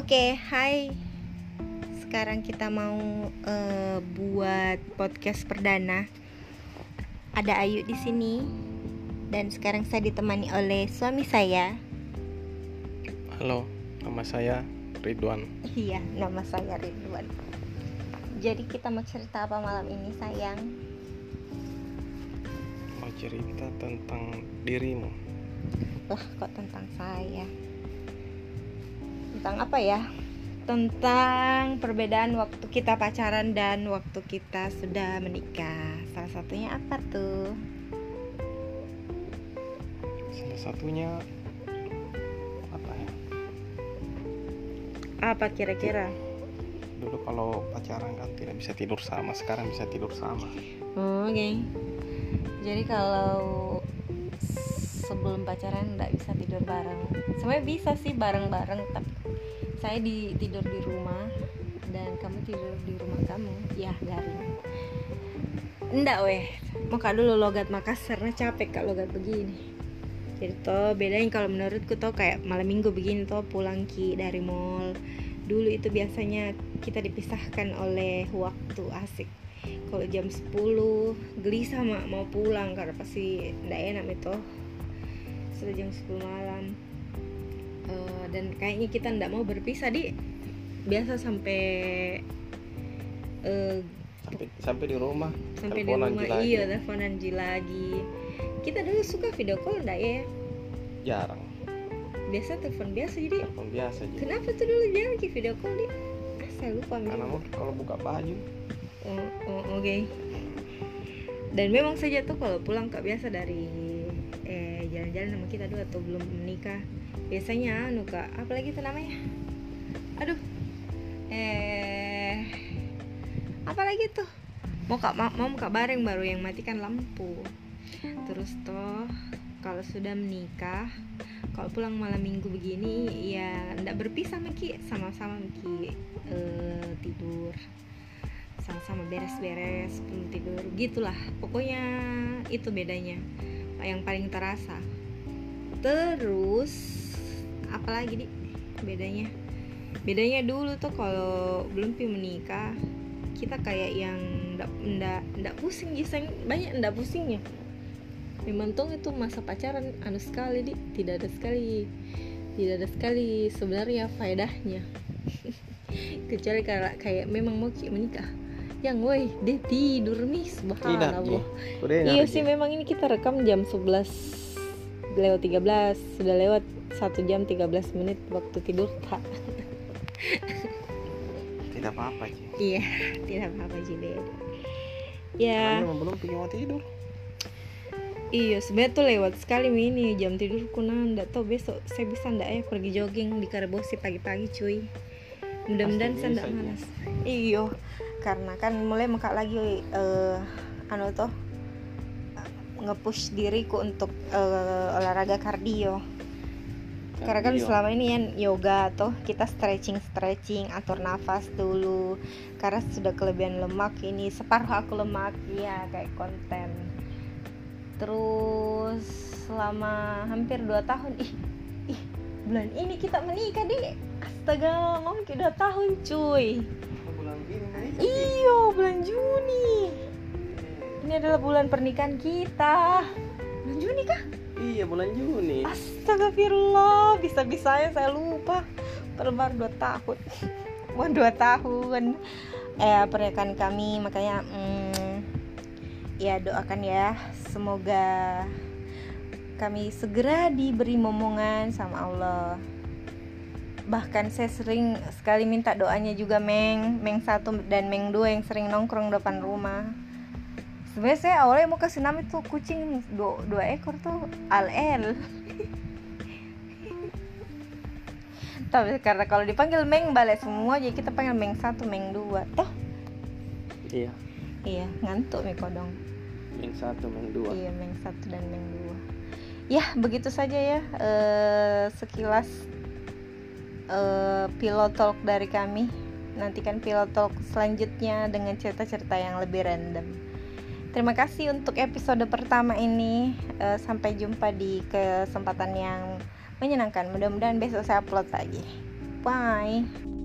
Oke, hai. Sekarang kita mau eh, buat podcast perdana. Ada Ayu di sini dan sekarang saya ditemani oleh suami saya. Halo, nama saya Ridwan. Iya, nama saya Ridwan. Jadi kita mau cerita apa malam ini, sayang? Mau cerita tentang dirimu. Lah, kok tentang saya? Tentang apa ya? Tentang perbedaan waktu kita pacaran dan waktu kita sudah menikah. Salah satunya apa tuh? Salah satunya apa ya? Apa kira-kira? Dulu kalau pacaran kan tidak bisa tidur sama, sekarang bisa tidur sama. Oh, Oke. Jadi kalau sebelum pacaran nggak bisa tidur bareng. Sebenarnya bisa sih bareng-bareng, tapi saya di tidur di rumah dan kamu tidur di rumah kamu. Ya garing. Nggak weh. Muka dulu logat Makassar, nah capek kak logat begini. Jadi toh bedanya kalau menurutku tuh kayak malam minggu begini tuh pulang ki dari mall. Dulu itu biasanya kita dipisahkan oleh waktu asik kalau jam 10 gelisah mak mau pulang karena pasti ndak enak itu sudah jam 10 malam Eh, dan kayaknya kita ndak mau berpisah di biasa sampai eh, Sampai sampai di rumah. sampai di rumah lagi. iya teleponan lagi kita dulu suka video call ndak ya Jarang. biasa telepon biasa jadi Telepon biasa aja. kenapa tuh dulu jarang ki video call di ah, saya lupa Karena kalau buka baju Oh, oh, oke. Dan memang saja tuh kalau pulang kak biasa dari jalan-jalan sama kita dulu atau belum menikah, biasanya kak, apalagi itu namanya? Aduh, eh, apalagi tuh? Mau kak ma- mau kak bareng baru yang matikan lampu. Terus toh kalau sudah menikah, kalau pulang malam minggu begini ya ndak berpisah Miki sama-sama Miki eh, tidur. Sama-sama beres-beres sebelum tidur. Gitulah pokoknya itu bedanya. Yang paling terasa terus apalagi di bedanya? Bedanya dulu tuh kalau belum pi menikah kita kayak yang ndak ndak ndak pusing. Jiseng banyak ndak pusingnya. Memang tuh itu masa pacaran anu sekali di tidak ada sekali. Tidak ada sekali sebenarnya faedahnya. Kecuali kayak kayak memang mau ki menikah. Yang woi dia tidur nih subhanallah. Iya sih memang ini kita rekam jam 11 lewat 13 sudah lewat 1 jam 13 menit waktu tidur tak Tidak apa-apa sih. iya tidak apa-apa sih beda ya Memang belum pergi mau tidur. Iya, sebenarnya tuh lewat sekali ini jam tidurku nah ndak tahu besok saya bisa ndak ya pergi jogging di Karebosi pagi-pagi cuy. Mudah-mudahan saya ndak malas. Iyo, karena kan mulai muka lagi eh anu tuh nge-push diriku untuk eh, olahraga kardio. Karena kan Kardio. selama ini kan yoga tuh kita stretching stretching atur nafas dulu. Karena sudah kelebihan lemak ini separuh aku lemak ya kayak konten. Terus selama hampir 2 tahun ih, ih bulan ini kita menikah di astaga ke 2 tahun cuy Bulan ini iyo bulan Juni ini adalah bulan pernikahan kita. Bulan Juni kah? Iya bulan Juni. Astagfirullah bisa-bisanya saya lupa. Baru 2 tahun. Wah 2 tahun. Eh pernikahan kami? Makanya mm, Ya doakan ya. Semoga kami segera diberi momongan sama Allah. Bahkan saya sering sekali minta doanya juga Meng. Meng satu dan Meng dua yang sering nongkrong depan rumah sebenarnya saya awalnya mau kasih nama itu kucing dua, dua ekor tuh al el. Tapi karena kalau dipanggil meng balik semua jadi kita panggil meng satu meng dua. Toh? Iya. iya ngantuk nih kodong. Yang satu, yang dua. iya meng satu dan meng dua. Ya begitu saja ya eh, sekilas eh, pilot talk dari kami. Nantikan pilot talk selanjutnya dengan cerita-cerita yang lebih random Terima kasih untuk episode pertama ini. Eh, sampai jumpa di kesempatan yang menyenangkan. Mudah-mudahan besok saya upload lagi. bye